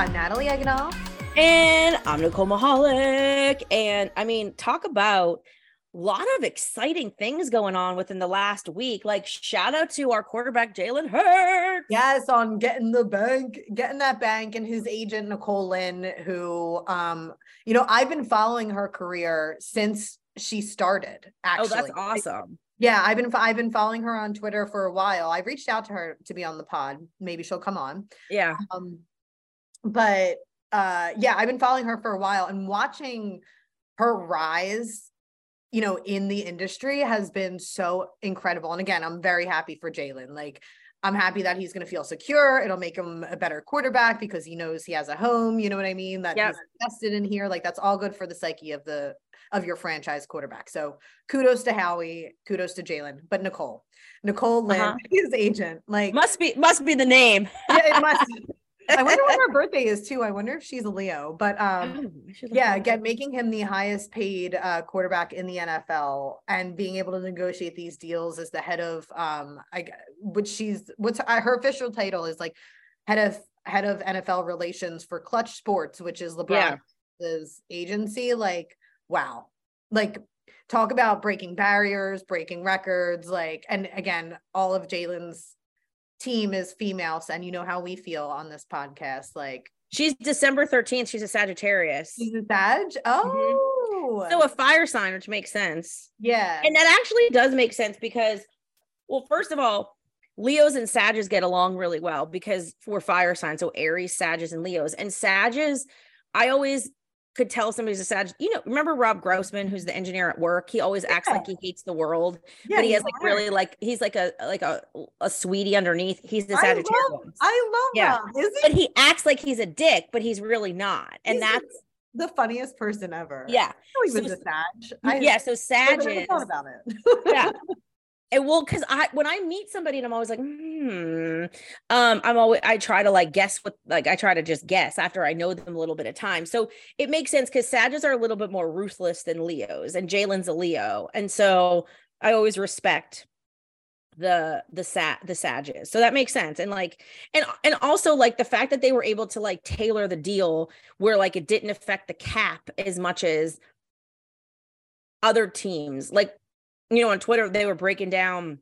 I'm Natalie Egenolf. And I'm Nicole Mahalik. And I mean, talk about a lot of exciting things going on within the last week. Like, shout out to our quarterback, Jalen Hurts. Yes, on getting the bank, getting that bank, and his agent, Nicole Lynn, who, um, you know, I've been following her career since she started. Actually, oh, that's awesome. Yeah, I've been I've been following her on Twitter for a while. I've reached out to her to be on the pod. Maybe she'll come on. Yeah. Um, but uh, yeah, I've been following her for a while and watching her rise you know, in the industry has been so incredible. And again, I'm very happy for Jalen. Like, I'm happy that he's going to feel secure. It'll make him a better quarterback because he knows he has a home. You know what I mean? That yep. he's invested in here. Like that's all good for the psyche of the of your franchise quarterback. So kudos to Howie, kudos to Jalen, but Nicole, Nicole Lynn, uh-huh. his agent, like must be must be the name. yeah, it must. I wonder what her birthday is too. I wonder if she's a Leo. But um, oh, yeah, again, making him the highest paid uh, quarterback in the NFL and being able to negotiate these deals as the head of um, I which she's what's her, her official title is like head of head of NFL relations for Clutch Sports, which is LeBron's yeah. agency. Like, wow, like talk about breaking barriers, breaking records, like, and again, all of Jalen's team is females and you know how we feel on this podcast like she's december 13th she's a sagittarius. She's a sag? Oh. Mm-hmm. so a fire sign which makes sense. Yeah and that actually does make sense because well first of all leos and sages get along really well because we're fire signs. So aries sages and leos. And sages i always could tell somebody's a Sag. You know, remember Rob Grossman, who's the engineer at work? He always acts yeah. like he hates the world, yeah, but he has like hard. really like he's like a like a a sweetie underneath. He's the Sagittarius. I love, I love yeah. He? But he acts like he's a dick, but he's really not, and he's that's. The, funniest person ever. Yeah. he was so, a Sag. I, yeah. So Sag is. thought about it. yeah. And well, because I when I meet somebody and I'm always like, hmm, um, I'm always I try to like guess what like I try to just guess after I know them a little bit of time. So it makes sense because Sages are a little bit more ruthless than Leos, and Jalen's a Leo, and so I always respect the the sat the Sages. So that makes sense. And like and and also like the fact that they were able to like tailor the deal where like it didn't affect the cap as much as other teams. Like you know, on Twitter, they were breaking down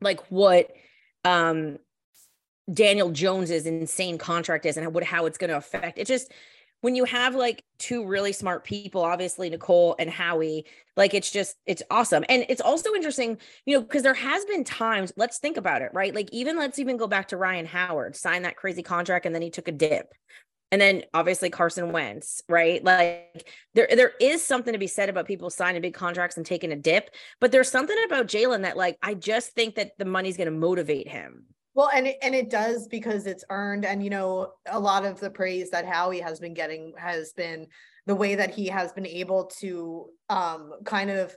like what um Daniel Jones's insane contract is and what how it's going to affect. It just when you have like two really smart people, obviously Nicole and Howie, like it's just it's awesome. And it's also interesting, you know, because there has been times, let's think about it, right? Like even let's even go back to Ryan Howard, signed that crazy contract and then he took a dip and then obviously Carson Wentz, right? Like there, there is something to be said about people signing big contracts and taking a dip, but there's something about Jalen that, like, I just think that the money's going to motivate him. Well, and it, and it does because it's earned, and you know, a lot of the praise that Howie has been getting has been the way that he has been able to um, kind of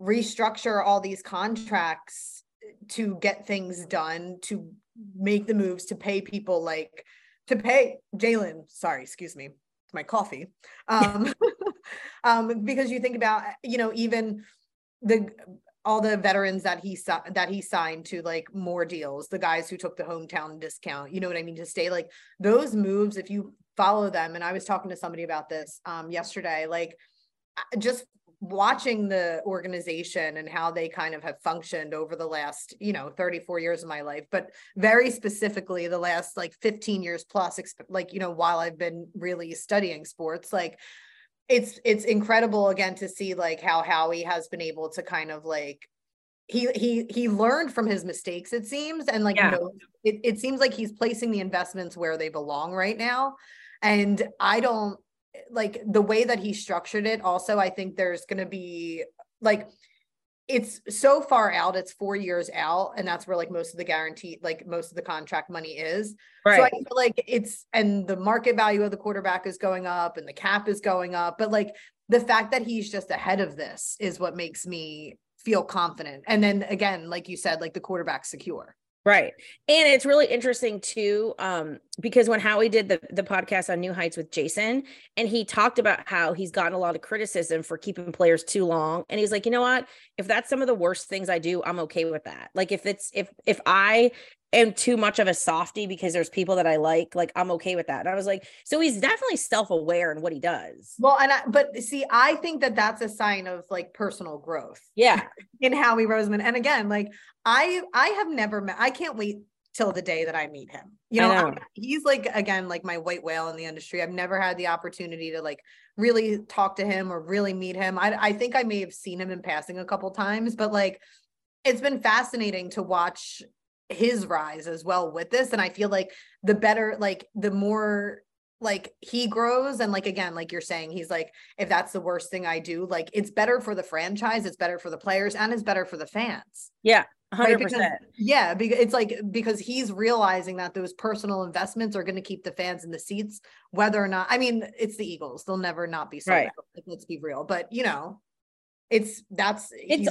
restructure all these contracts to get things done, to make the moves, to pay people like to pay Jalen, sorry, excuse me, my coffee. Um, um, because you think about, you know, even the all the veterans that he that he signed to like more deals, the guys who took the hometown discount, you know what I mean, to stay like those moves, if you follow them, and I was talking to somebody about this um yesterday, like just watching the organization and how they kind of have functioned over the last you know 34 years of my life but very specifically the last like 15 years plus like you know while i've been really studying sports like it's it's incredible again to see like how howie has been able to kind of like he he he learned from his mistakes it seems and like yeah. you know it, it seems like he's placing the investments where they belong right now and i don't like the way that he structured it also i think there's going to be like it's so far out it's four years out and that's where like most of the guarantee like most of the contract money is. Right. so i feel like it's and the market value of the quarterback is going up and the cap is going up but like the fact that he's just ahead of this is what makes me feel confident. And then again like you said like the quarterback secure Right. And it's really interesting too, um, because when Howie did the, the podcast on New Heights with Jason, and he talked about how he's gotten a lot of criticism for keeping players too long. And he's like, you know what? If that's some of the worst things I do, I'm okay with that. Like if it's if if I am too much of a softy because there's people that I like, like I'm okay with that. And I was like, so he's definitely self-aware in what he does. Well, and I, but see, I think that that's a sign of like personal growth. Yeah. In Howie Roseman. And again, like I, I have never met, I can't wait till the day that I meet him. You know, know. I, he's like, again, like my white whale in the industry. I've never had the opportunity to like really talk to him or really meet him. I, I think I may have seen him in passing a couple times, but like, it's been fascinating to watch his rise as well with this and i feel like the better like the more like he grows and like again like you're saying he's like if that's the worst thing i do like it's better for the franchise it's better for the players and it's better for the fans yeah 100% right? because, yeah because it's like because he's realizing that those personal investments are going to keep the fans in the seats whether or not i mean it's the eagles they'll never not be sold right. out like, let's be real but you know it's that's it's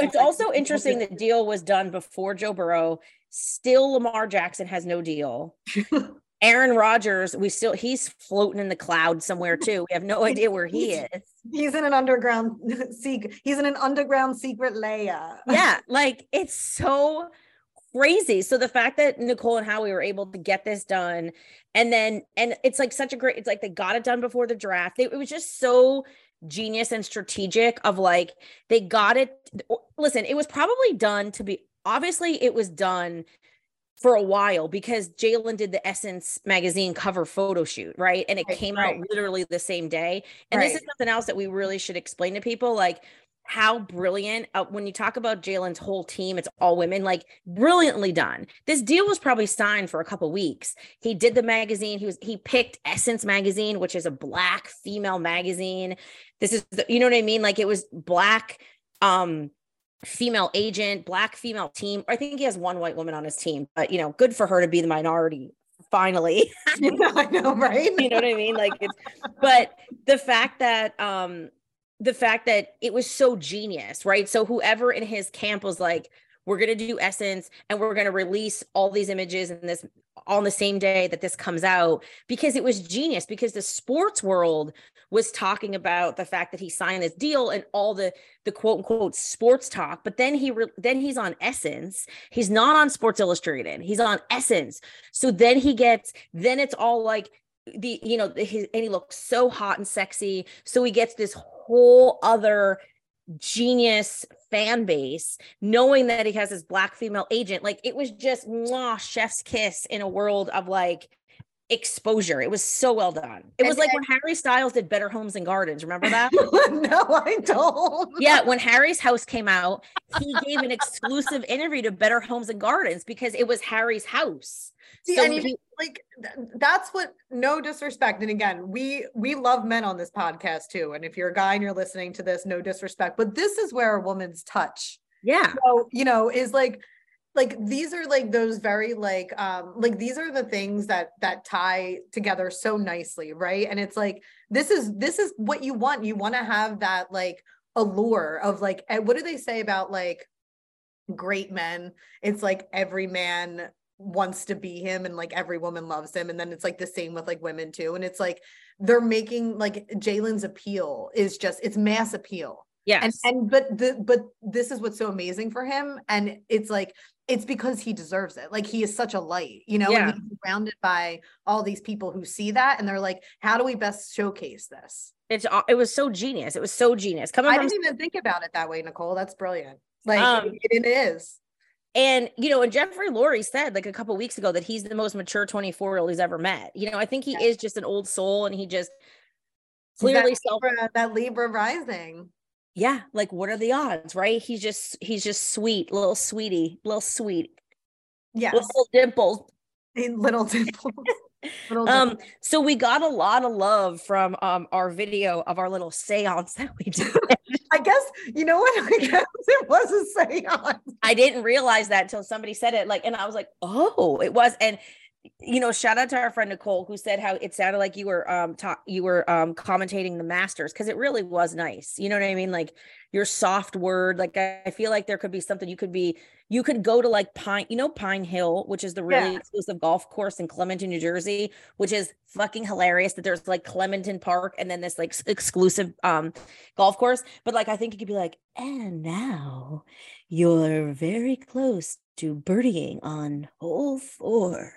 it's also interesting that deal was done before Joe Burrow. Still, Lamar Jackson has no deal. Aaron Rodgers, we still he's floating in the cloud somewhere too. We have no idea where he is. He's in an underground secret. He's in an underground secret layer. Yeah, like it's so crazy. So the fact that Nicole and Howie were able to get this done, and then and it's like such a great. It's like they got it done before the draft. It, it was just so genius and strategic of like they got it listen it was probably done to be obviously it was done for a while because Jalen did the Essence magazine cover photo shoot, right? And it right, came right. out literally the same day. And right. this is something else that we really should explain to people. Like how brilliant uh, when you talk about Jalen's whole team, it's all women, like brilliantly done. This deal was probably signed for a couple weeks. He did the magazine. He was he picked Essence magazine, which is a black female magazine. This is the, you know what I mean? Like it was black um female agent, black female team. I think he has one white woman on his team, but you know, good for her to be the minority finally. I know, right? you know what I mean? Like it's but the fact that um the fact that it was so genius, right? So whoever in his camp was like, we're going to do essence and we're going to release all these images and this on the same day that this comes out because it was genius because the sports world was talking about the fact that he signed this deal and all the the quote unquote sports talk but then he re- then he's on essence. He's not on sports illustrated. He's on essence. So then he gets then it's all like the you know his, and he looks so hot and sexy. So he gets this whole other genius fan base knowing that he has his black female agent. Like it was just mwah, chef's kiss in a world of like exposure. It was so well done. It was and, like when harry styles did better homes and gardens remember that? No i don't. Yeah when harry's house came out he gave an exclusive interview to better homes and gardens because it was harry's house. See, so he, like that's what no disrespect and again we we love men on this podcast too and if you're a guy and you're listening to this no disrespect but this is where a woman's touch yeah. So you know is like like these are like those very like um like these are the things that that tie together so nicely right? And it's like this is this is what you want. You want to have that like allure of like eh, what do they say about like great men? It's like every man wants to be him and like every woman loves him. And then it's like the same with like women too. And it's like they're making like Jalen's appeal is just it's mass appeal. Yeah and and but the but this is what's so amazing for him. And it's like it's because he deserves it like he is such a light you know yeah. and he's surrounded by all these people who see that and they're like how do we best showcase this it's it was so genius it was so genius coming I from- didn't even think about it that way Nicole that's brilliant like um, it, it is and you know, and Jeffrey Lurie said like a couple weeks ago that he's the most mature 24 year old he's ever met. You know, I think he yeah. is just an old soul and he just clearly that self that Libra rising. Yeah, like what are the odds, right? He's just he's just sweet, little sweetie, little sweet. Yeah. Little dimples. Little dimples. um so we got a lot of love from um our video of our little seance that we did i guess you know what i guess it was a seance i didn't realize that until somebody said it like and i was like oh it was and you know, shout out to our friend Nicole who said how it sounded like you were um ta- you were um commentating the masters because it really was nice. You know what I mean? Like your soft word. Like I, I, feel like there could be something you could be you could go to like Pine, you know, Pine Hill, which is the really yeah. exclusive golf course in Clementon, New Jersey, which is fucking hilarious that there's like Clementon Park and then this like exclusive um golf course. But like I think you could be like, and now you're very close to birdieing on hole four.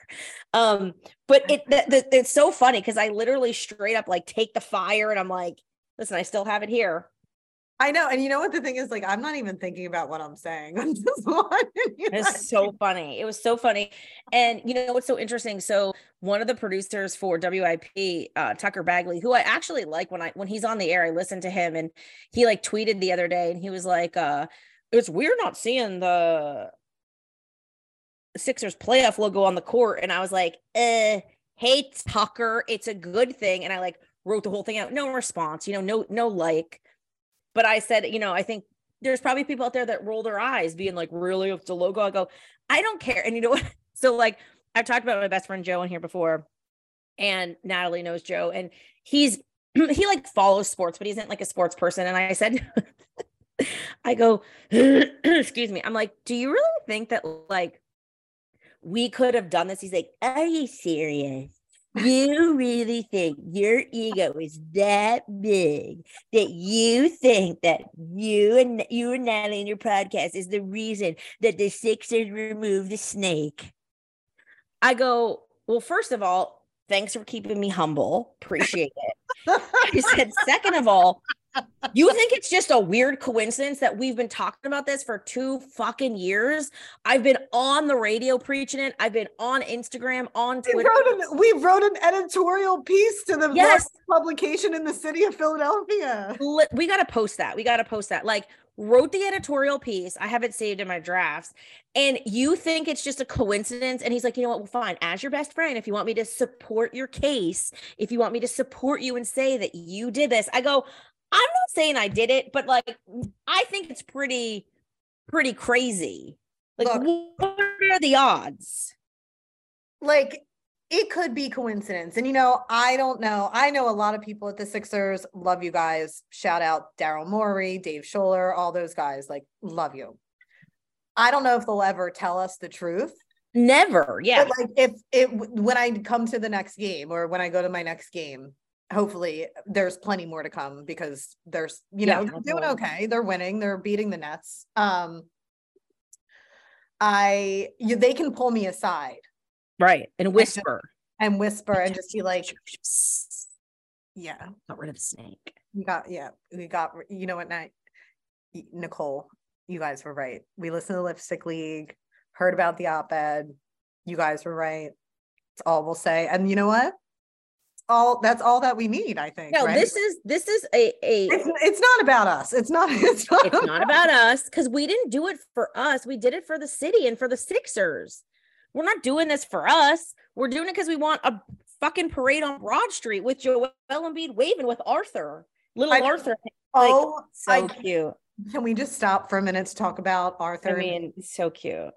Um, but it it's so funny because I literally straight up like take the fire and I'm like, listen, I still have it here. I know. And you know what the thing is? Like, I'm not even thinking about what I'm saying. I'm just It's so funny. It was so funny. And you know what's so interesting? So one of the producers for WIP, uh, Tucker Bagley, who I actually like when I when he's on the air, I listen to him and he like tweeted the other day and he was like, uh, it's weird not seeing the Sixers playoff logo on the court. And I was like, eh, hey Tucker, it's a good thing. And I like wrote the whole thing out. No response, you know, no, no like. But I said, you know, I think there's probably people out there that roll their eyes, being like, really, it's a logo. I go, I don't care. And you know what? So like I've talked about my best friend Joe in here before, and Natalie knows Joe, and he's he like follows sports, but he isn't like a sports person. And I said, I go, excuse me. I'm like, do you really think that like we could have done this? He's like, Are you serious? You really think your ego is that big that you think that you and you and Natalie in your podcast is the reason that the Sixers removed the snake? I go, well, first of all, thanks for keeping me humble. Appreciate it. I said, second of all, you think it's just a weird coincidence that we've been talking about this for two fucking years? I've been on the radio preaching it. I've been on Instagram, on Twitter. We wrote an, we wrote an editorial piece to the yes. publication in the city of Philadelphia. We got to post that. We got to post that. Like, wrote the editorial piece. I have it saved in my drafts. And you think it's just a coincidence. And he's like, you know what? Well, fine. As your best friend, if you want me to support your case, if you want me to support you and say that you did this, I go, I'm not saying I did it, but like I think it's pretty, pretty crazy. Like, Look, what are the odds? Like, it could be coincidence. And you know, I don't know. I know a lot of people at the Sixers. Love you guys. Shout out Daryl Morey, Dave Sholler, all those guys. Like, love you. I don't know if they'll ever tell us the truth. Never. Yeah. But like if it when I come to the next game or when I go to my next game, hopefully there's plenty more to come because there's you know they're doing okay. They're winning. They're beating the nets. Um i you, they can pull me aside. Right and whisper. and, and whisper and just be like yeah. Got rid of the snake. You got yeah we got you know what night nicole you guys were right. We listened to the lipstick league heard about the op-ed. You guys were right. It's all we'll say. And you know what all that's all that we need i think no right? this is this is a a it's, it's not about us. It's not it's not, it's not about us because we didn't do it for us. We did it for the city and for the sixers. We're not doing this for us. We're doing it because we want a fucking parade on broad street with joel embiid waving with arthur little I, arthur. Oh like, so I, cute. Can we just stop for a minute to talk about arthur? i mean so cute.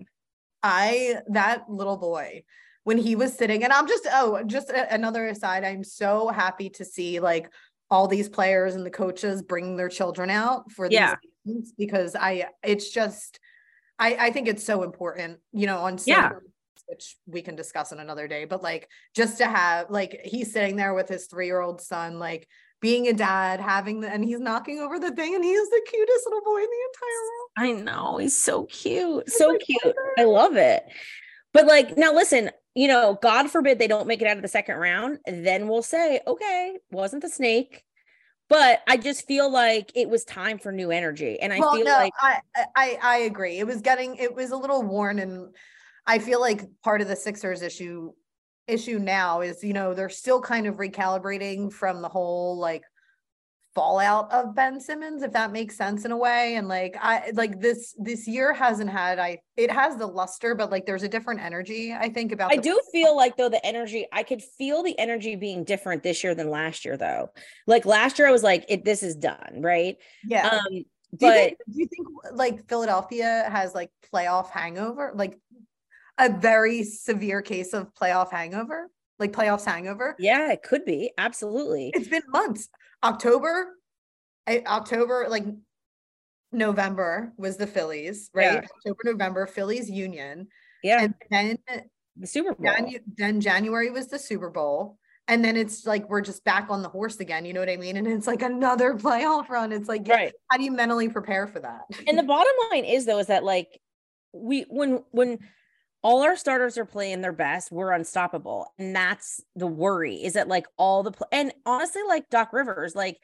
I that little boy when he was sitting and i'm just oh just a, another aside i'm so happy to see like all these players and the coaches bringing their children out for these yeah. because i it's just i i think it's so important you know on yeah. which we can discuss in another day but like just to have like he's sitting there with his three-year-old son like being a dad having the and he's knocking over the thing and he is the cutest little boy in the entire world. I know he's so cute so cute. I love it. But like now listen you know, God forbid they don't make it out of the second round, then we'll say, okay, wasn't the snake. But I just feel like it was time for new energy. And I well, feel no, like I, I I agree. It was getting it was a little worn and I feel like part of the Sixers issue issue now is, you know, they're still kind of recalibrating from the whole like fallout of Ben Simmons, if that makes sense in a way. And like I like this this year hasn't had I it has the luster, but like there's a different energy, I think about I do feel like though the energy, I could feel the energy being different this year than last year though. Like last year I was like, it this is done, right? Yeah. Um do but you think, do you think like Philadelphia has like playoff hangover? Like a very severe case of playoff hangover? Like playoffs hangover? Yeah, it could be. Absolutely. It's been months. October, I, October, like November was the Phillies, right? Yeah. October, November, Phillies Union. Yeah. And then the Super Bowl. Janu- then January was the Super Bowl. And then it's like we're just back on the horse again. You know what I mean? And it's like another playoff run. It's like, right. how do you mentally prepare for that? And the bottom line is though, is that like we when when all our starters are playing their best, we're unstoppable. And that's the worry is that like all the pl- and honestly, like Doc Rivers, like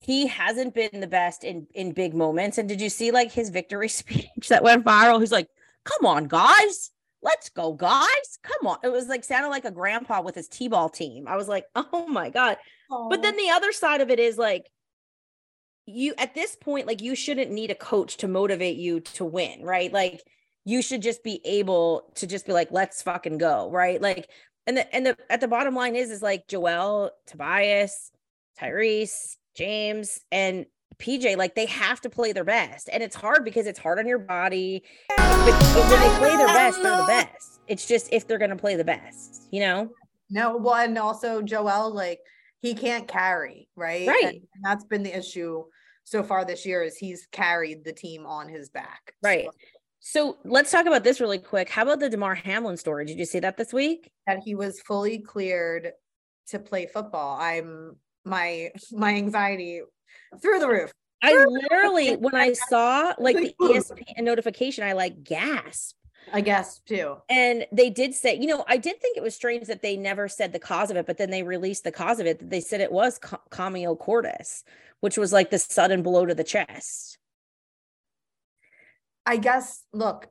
he hasn't been the best in in big moments. And did you see like his victory speech that went viral? He's like, "Come on, guys, let's go, guys, come on." It was like sounded like a grandpa with his t-ball team. I was like, "Oh my god!" Aww. But then the other side of it is like, you at this point, like you shouldn't need a coach to motivate you to win, right? Like you should just be able to just be like, "Let's fucking go," right? Like, and the and the at the bottom line is is like Joel, Tobias, Tyrese James and PJ, like they have to play their best. And it's hard because it's hard on your body. But, but when they play their best, they're the best. It's just if they're going to play the best, you know? No, well, and also Joel, like he can't carry, right? Right. And that's been the issue so far this year is he's carried the team on his back. Right. So, so let's talk about this really quick. How about the Damar Hamlin story? Did you see that this week? That he was fully cleared to play football. I'm my my anxiety through the roof. I literally, when I saw like the ESPN notification, I like gasped. I guess too. And they did say, you know, I did think it was strange that they never said the cause of it, but then they released the cause of it. They said it was commotio cordis, which was like the sudden blow to the chest. I guess, look,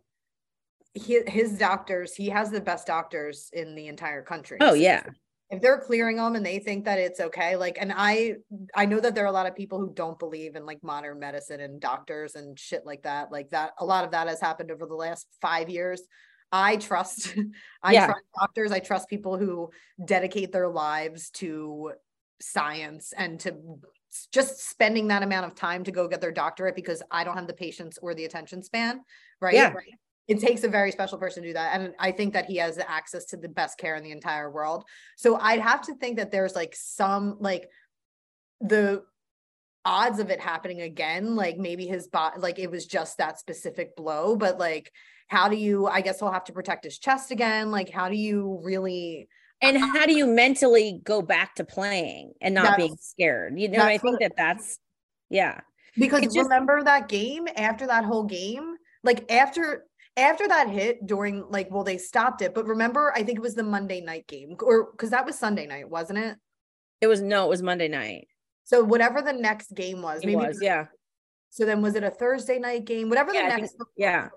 his, his doctors, he has the best doctors in the entire country. Oh, yeah if they're clearing them and they think that it's okay like and i i know that there are a lot of people who don't believe in like modern medicine and doctors and shit like that like that a lot of that has happened over the last five years i trust i yeah. trust doctors i trust people who dedicate their lives to science and to just spending that amount of time to go get their doctorate because i don't have the patience or the attention span right yeah. right it takes a very special person to do that and i think that he has access to the best care in the entire world so i'd have to think that there's like some like the odds of it happening again like maybe his bot like it was just that specific blow but like how do you i guess he'll have to protect his chest again like how do you really and how do you mentally go back to playing and not being scared? You know i think that that's yeah. Because just, remember that game after that whole game like after after that hit during like well they stopped it but remember i think it was the monday night game or because that was sunday night wasn't it? It was no it was monday night. So whatever the next game was maybe was, yeah. So then was it a thursday night game? Whatever yeah, the next think, yeah.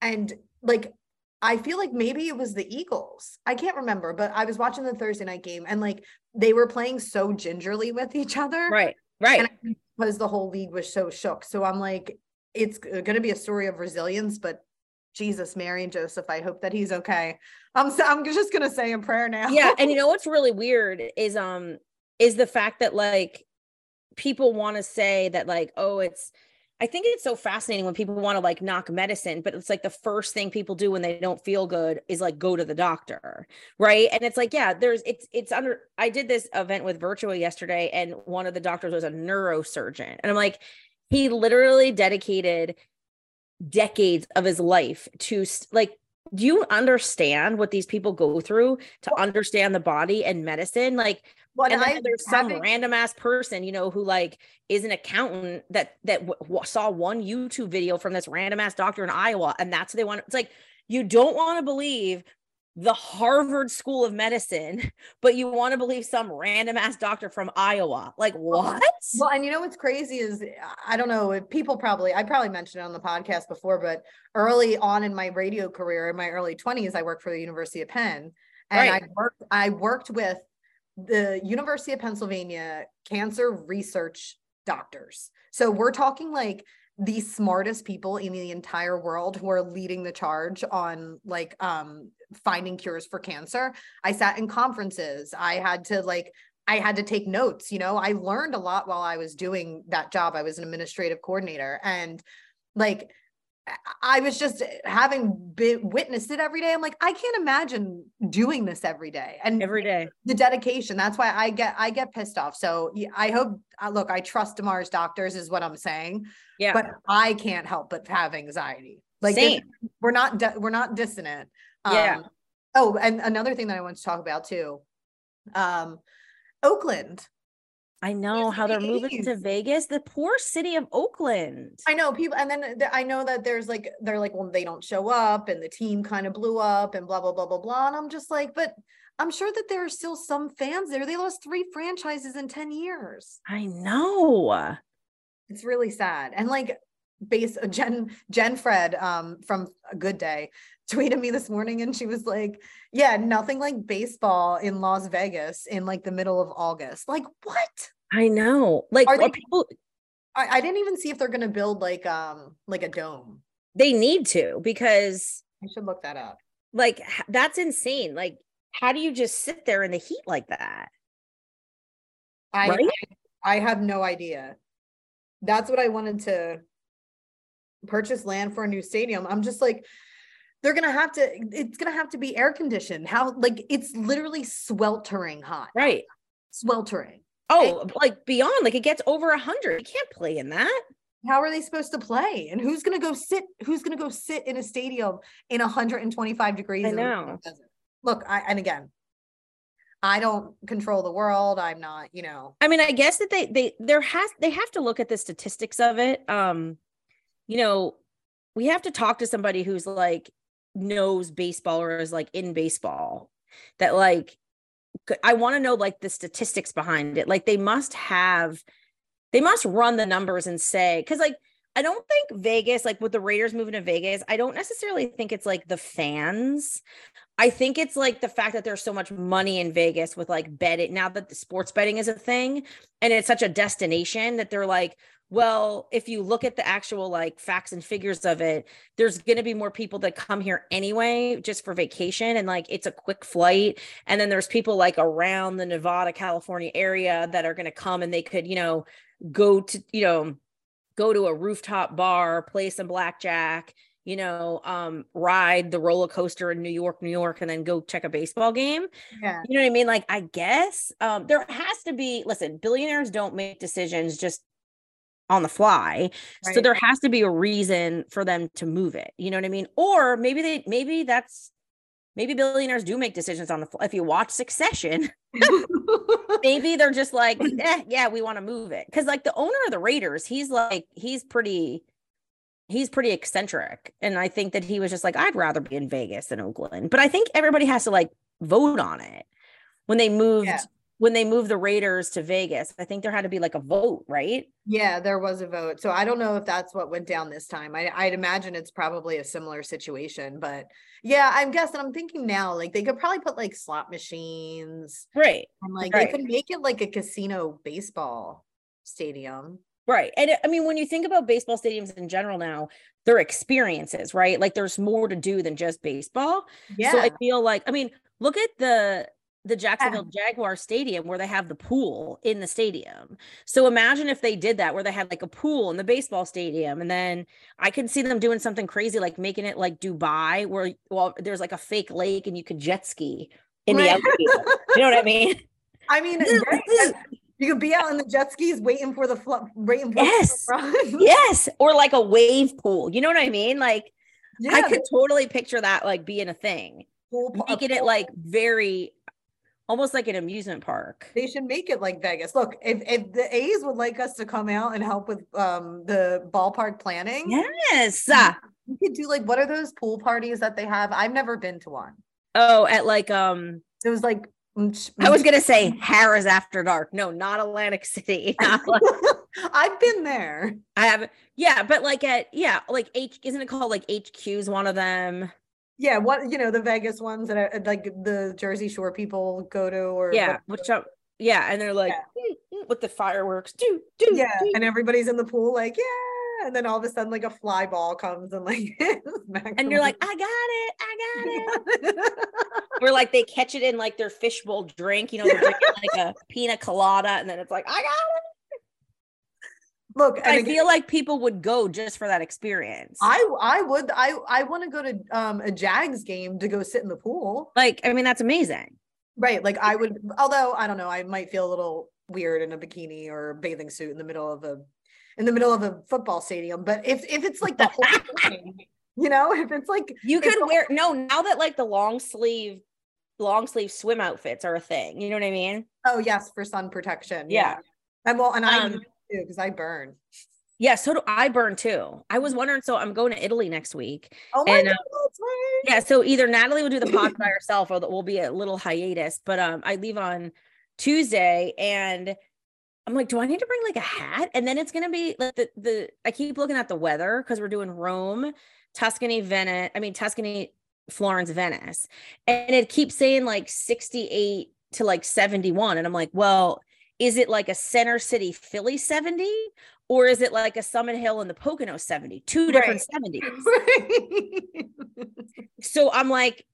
And like i feel like maybe it was the eagles i can't remember but i was watching the thursday night game and like they were playing so gingerly with each other right right because the whole league was so shook so i'm like it's going to be a story of resilience but Jesus, Mary, and Joseph. I hope that he's okay. I'm so, I'm just gonna say a prayer now. yeah, and you know what's really weird is um is the fact that like people want to say that like oh it's I think it's so fascinating when people want to like knock medicine, but it's like the first thing people do when they don't feel good is like go to the doctor, right? And it's like, yeah, there's it's it's under. I did this event with Virtua yesterday, and one of the doctors was a neurosurgeon, and I'm like, he literally dedicated decades of his life to like do you understand what these people go through to understand the body and medicine? Like well, and I, there's some having, random ass person you know who like is an accountant that that w- saw one youtube video from this random ass doctor in iowa and that's what they want it's like you don't want to believe the Harvard School of Medicine, but you want to believe some random ass doctor from Iowa. Like what? Well, and you know what's crazy is I don't know, people probably I probably mentioned it on the podcast before, but early on in my radio career in my early 20s, I worked for the University of Penn. And right. I worked I worked with the University of Pennsylvania cancer research doctors. So we're talking like the smartest people in the entire world who are leading the charge on like um finding cures for cancer i sat in conferences i had to like i had to take notes you know i learned a lot while i was doing that job i was an administrative coordinator and like I was just having been witnessed it every day. I'm like, I can't imagine doing this every day and every day the dedication. That's why I get I get pissed off. So I hope uh, look, I trust Damar's doctors is what I'm saying. Yeah, but I can't help but have anxiety. Like this, we're not we're not dissonant. Um, yeah. Oh, and another thing that I want to talk about too, um, Oakland I know how they're moving to Vegas. The poor city of Oakland. I know people, and then I know that there's like they're like, well, they don't show up, and the team kind of blew up, and blah blah blah blah blah. And I'm just like, but I'm sure that there are still some fans there. They lost three franchises in ten years. I know. It's really sad, and like base Jen Jen Fred um from a Good Day tweeted me this morning and she was like, Yeah, nothing like baseball in Las Vegas in like the middle of August. Like, what? I know. Like, are are people, I, I didn't even see if they're gonna build like um like a dome. they need to because, I should look that up. like, that's insane. Like, how do you just sit there in the heat like that? I, Right? I I have no idea. That's what I wanted to purchase land for a new stadium. I'm just like, they're gonna have to, it's gonna have to be air conditioned. How like it's literally sweltering hot. Right. Sweltering. Oh, like beyond, like it gets over a hundred. You can't play in that. How are they supposed to play? And who's gonna go sit? Who's gonna go sit in a stadium in 125 degrees? I in the middle know. of the desert? Look, I and again, I don't control the world. I'm not, you know. I mean, I guess that they they there has they have to look at the statistics of it. Um, you know, we have to talk to somebody who's like knows baseball or is like in baseball that like I want to know like the statistics behind it. Like they must have they must run the numbers and say cuz like I don't think Vegas like with the Raiders moving to Vegas, I don't necessarily think it's like the fans. I think it's like the fact that there's so much money in Vegas with like betting now that the sports betting is a thing and it's such a destination that they're like, well, if you look at the actual like facts and figures of it, there's going to be more people that come here anyway just for vacation and like it's a quick flight and then there's people like around the Nevada, California area that are going to come and they could, you know, go to, you know, go to a rooftop bar, play some blackjack, you know, um, ride the roller coaster in New York, New York, and then go check a baseball game. Yeah. You know what I mean? Like, I guess um, there has to be, listen, billionaires don't make decisions just on the fly. So there has to be a reason for them to move it. You know what I mean? Or maybe they, maybe that's, maybe billionaires do make decisions on the fly. If you watch Succession, maybe they're just like, eh, yeah, we want to move it. Cause like the owner of the Raiders, he's like, he's pretty, he's pretty eccentric. And I think that he was just like, I'd rather be in Vegas than Oakland. But I think everybody has to like vote on it. When they moved, Yeah. When they moved the Raiders to Vegas, I think there had to be like a vote, right? Yeah, there was a vote. So I don't know if that's what went down this time. I, I'd imagine it's probably a similar situation, but yeah, I'm guessing. I'm thinking now, like they could probably put like slot machines Right. and like Right. they could make it like a casino baseball stadium. Right. And I mean, when you think about baseball stadiums in general now, they're experiences, right? Like there's more to do than just baseball. Yeah. So I feel like, I mean, look at the the Jacksonville Jaguar Stadium where they have the pool in the stadium. So imagine if they did that where they had like a pool in the baseball stadium and then I could see them doing something crazy like making it like Dubai where well there's like a fake lake and you could jet ski in the Right. outfield. you know what I mean? I mean, you could be out in the jet skis waiting for the fl- waiting for Yes. the yes, or like a wave pool. You know what I mean? Like Yeah, I could totally picture that like being a thing. pool- Making it like very almost like an amusement park. they should make it like Vegas. Look, if if the A's would like us to come out and help with um the ballpark planning, Yes. We could do like what are those pool parties that they have? I've never been to one. oh, at like um It was like I was gonna say Harrah's After Dark. No, not Atlantic City. Not like- I've been there. I have yeah, but like at yeah, like H isn't it called like HQ's one of them? Yeah, what you know, the Vegas ones that are like the Jersey Shore people go to or Yeah, which uh, yeah, and they're like "Mm, mm," with the fireworks. Do do yeah, do. and everybody's in the pool like, yeah, and then all of a sudden like a fly ball comes and like and you're like, I got it, I got it. Or like they catch it in like their fishbowl drink, you know, like a pina colada, and then it's like, I got it. Look, I again, feel like people would go just for that experience. I I would I I want to go to um a Jags game to go sit in the pool. like, I mean, that's amazing. Right. Like I would although I don't know, I might feel a little weird in a bikini or a bathing suit in the middle of a in the middle of a football stadium. But if if it's like the whole thing, you know, if it's like You could wear no now that like the long sleeve, long sleeve swim outfits are a thing. You know what I mean? oh yes, for sun protection. Yeah. And well, and I Um, too because I burn. Yeah, so do I burn too. I was wondering, so I'm going to Italy next week. Oh my And, god, that's right. Yeah, so either Natalie will do the pod by herself or we'll be a little hiatus, but um I leave on Tuesday and I'm like, do I need to bring like a hat? And then it's gonna be like the the I keep looking at the weather because we're doing Rome, Tuscany, Venice, I mean Tuscany, Florence, Venice. And it keeps saying like 68 to like 71. And I'm like, well, is it like a center city Philly 70? Or is it like a Summit Hill and the Pocono 70? Two different 70s so I'm like,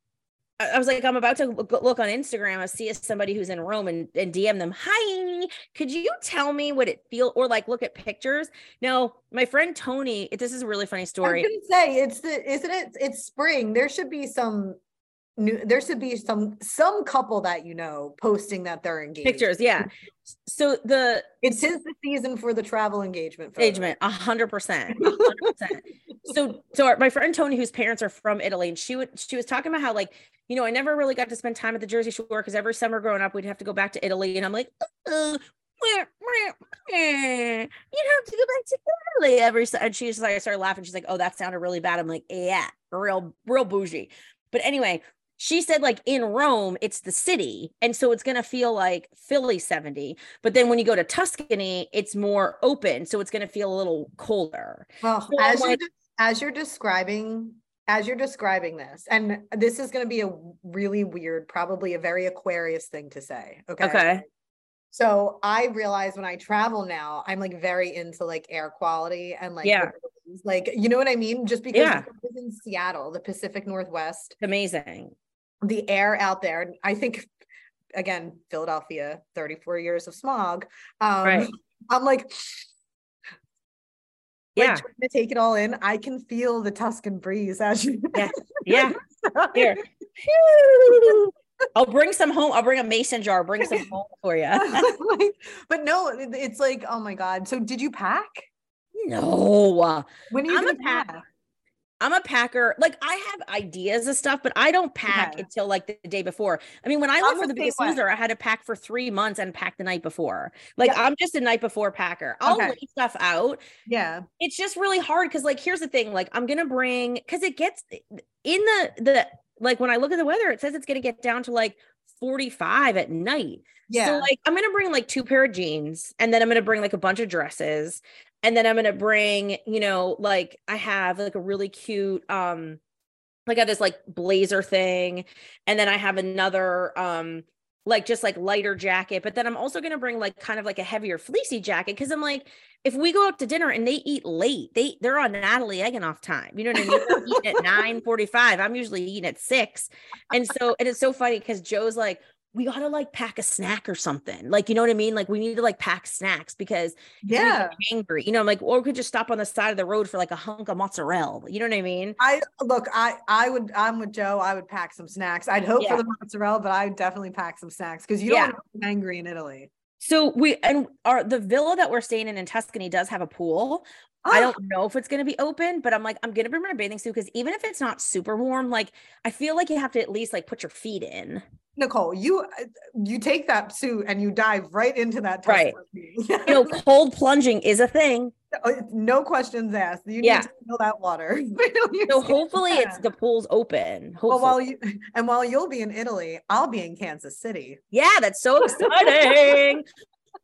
I was like, I'm about to look on Instagram. I see somebody who's in Rome and, and DM them, hi, could you tell me what it feel or like look at pictures? Now, my friend Tony, this is a really funny story. I was gonna say it's the isn't it? It's spring. There should be some new. There should be some some couple that you know posting that they're engaged. Pictures, yeah. So the It's his the season for the travel engagement. photo. engagement, a hundred percent, a hundred percent. So, so our, my friend Tony, whose parents are from Italy, and she would she was talking about how like you know I never really got to spend time at the Jersey Shore because every summer growing up we'd have to go back to Italy, and I'm like, uh, you have to go back to Italy every. su-" And she's like, I started laughing. She's like, oh, that sounded really bad. I'm like, yeah, real, real bougie. But anyway, she said like in Rome, it's the city. And so it's going to feel like Philly 70. But then when you go to Tuscany, it's more open. So it's going to feel a little colder. Well, So as you're as you're describing as you're describing this, and this is going to be a really weird, probably a very Aquarius thing to say. Okay. Okay. So I realize when I travel now, I'm like very into like air quality and like Yeah. like you know what I mean. Just because Yeah. In Seattle, the Pacific Northwest, Amazing. The air out there, and I think again, Philadelphia, 34 years of smog. Um, Right. I'm like, Yeah. like trying to take it all in. I can feel the Tuscan breeze as you. Yeah. Yeah. Here. I'll bring some home. I'll bring a mason jar, bring some home for you. Like, but no, it's like, oh my god. So did you pack? no. When are you I'm a gonna pack- pack? I'm a packer. Like I have ideas of stuff, but I don't pack Okay. until like the day before. I mean, when I left for the the biggest loser, I had to pack for three months and pack the night before. Like Yeah. I'm just a night before packer. I'll Okay. lay stuff out. Yeah. It's just really hard because like here's the thing. Like I'm gonna bring because it gets eh, in the the like when I look at the weather, it says it's gonna get down to like 45 at night. Yeah. So like I'm gonna bring like two pair of jeans and then I'm gonna bring like a bunch of dresses and then I'm gonna bring, you know, like I have like a really cute um like I got this like blazer thing and then I have another um like just like lighter jacket, but then I'm also gonna bring like kind of like a heavier fleecy jacket because I'm like, if we go out to dinner and they eat late, they they're on Natalie Egenolf time. You know what I mean? They're eating at 9 45. I'm usually eating at six. And so and it's so funny because Joe's like, we gotta like pack a snack or something. Like, you know what I mean? Like we need to like pack snacks because yeah. angry. You know, I'm like, or we could just stop on the side of the road for like a hunk of mozzarella. You know what I mean? I look, I I would I'm with Joe. I would pack some snacks. I'd hope Yeah. for the mozzarella, but I would definitely pack some snacks because you don't Yeah. want to be angry in Italy. So we and our the villa that we're staying in in Tuscany does have a pool. I Ah, don't know if it's going to be open, but I'm like, I'm going to bring my bathing suit because even if it's not super warm, like I feel like you have to at least like put your feet in. Nicole, you uh, you take that suit and you dive right into that. Right. You know, cold plunging is a thing. no questions asked. You need Yeah. to feel that water. So hopefully it's the pool's open. Well, while you and while you'll be in Italy, I'll be in Kansas City. Yeah, that's so exciting.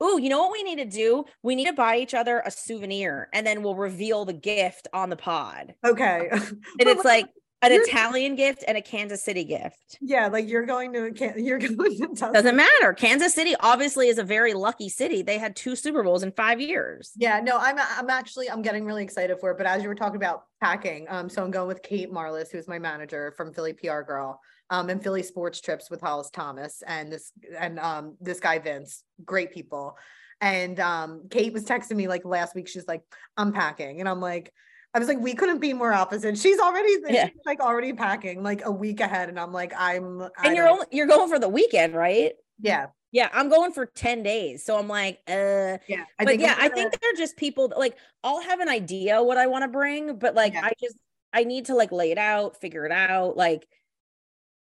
Ooh, you know what we need to do? We need to buy each other a souvenir and then we'll reveal the gift on the pod. Okay. And it's like an You're- Italian gift and a Kansas City gift. yeah, like you're going to you're going to Tuscany. Doesn't matter. Kansas City obviously is a very lucky city. They had two Super Bowls in five years. Yeah, no, I'm I'm actually I'm getting really excited for it. But as you were talking about packing, um, so I'm going with Kate Marlis, who's my manager from Philly PR Girl, um, and Philly Sports Trips with Hollis Thomas, and this and um this guy Vince, great people. And um, Kate was texting me like last week. She's like, I'm packing, and I'm like. I was like, we couldn't be more opposite. She's already Yeah. she's like already packing like a week ahead, and I'm like, I'm. I And you're only you're going for the weekend, right? yeah, Yeah, I'm going for 10 days. So I'm like, uh yeah. I but yeah, I'm I think they're just people that, like I'll have an idea what I want to bring, but like Yeah. I just I need to like lay it out, figure it out. Like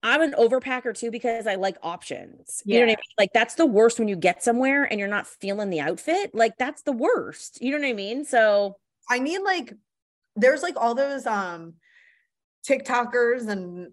I'm an overpacker too because I like options. You know what I mean? Like that's the worst when you get somewhere and you're not feeling the outfit. Like that's the worst. You know what I mean? So I need like there's like all those um TikTokers and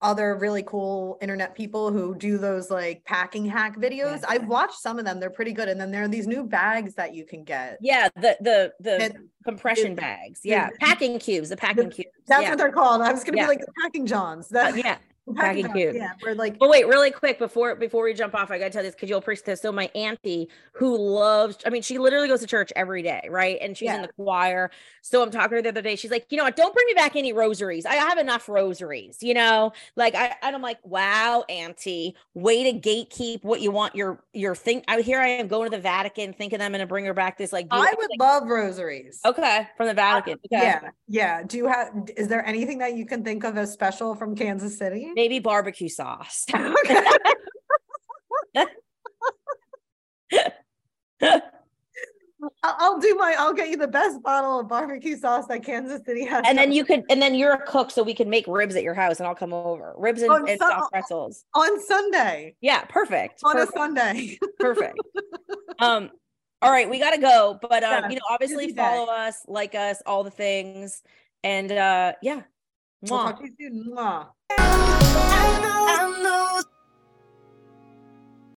other really cool internet people who do those like packing hack videos. Yeah. I've watched some of them. They're pretty good. And then there are these new bags that you can get. yeah, the the the That- compression the- bags. Yeah, the- packing cubes, the packing cubes. That's yeah. what they're called. I was gonna Yeah. be like the packing johns. Uh, That yeah. Johns, cube. Yeah, we're like But wait, really quick before before we jump off, I gotta tell this because you'll appreciate this. So my auntie, who loves, I mean, she literally goes to church every day, right? And she's in the choir. So I'm talking to her the other day. She's like, you know what? Don't bring me back any rosaries. I have enough rosaries, you know. Like I, and I'm like, wow, auntie, way to gatekeep what you want your your thing. I here I am going to the Vatican, thinking I'm gonna bring her back this like. I would love rosaries. okay from the Vatican. Okay. Yeah, yeah. Do you have is there anything that you can think of as special from Kansas City? Maybe barbecue sauce. I'll, I'll do my I'll get you the best bottle of barbecue sauce that Kansas City has. and then you could and then you're a cook so we can make ribs at your house and i'll come over ribs and, On and soft pretzels on Sunday. yeah perfect On perfect, a Sunday. perfect. um all right we gotta go but um Yeah, you know obviously follow us like us all the things and uh yeah We'll Mwah. talk to you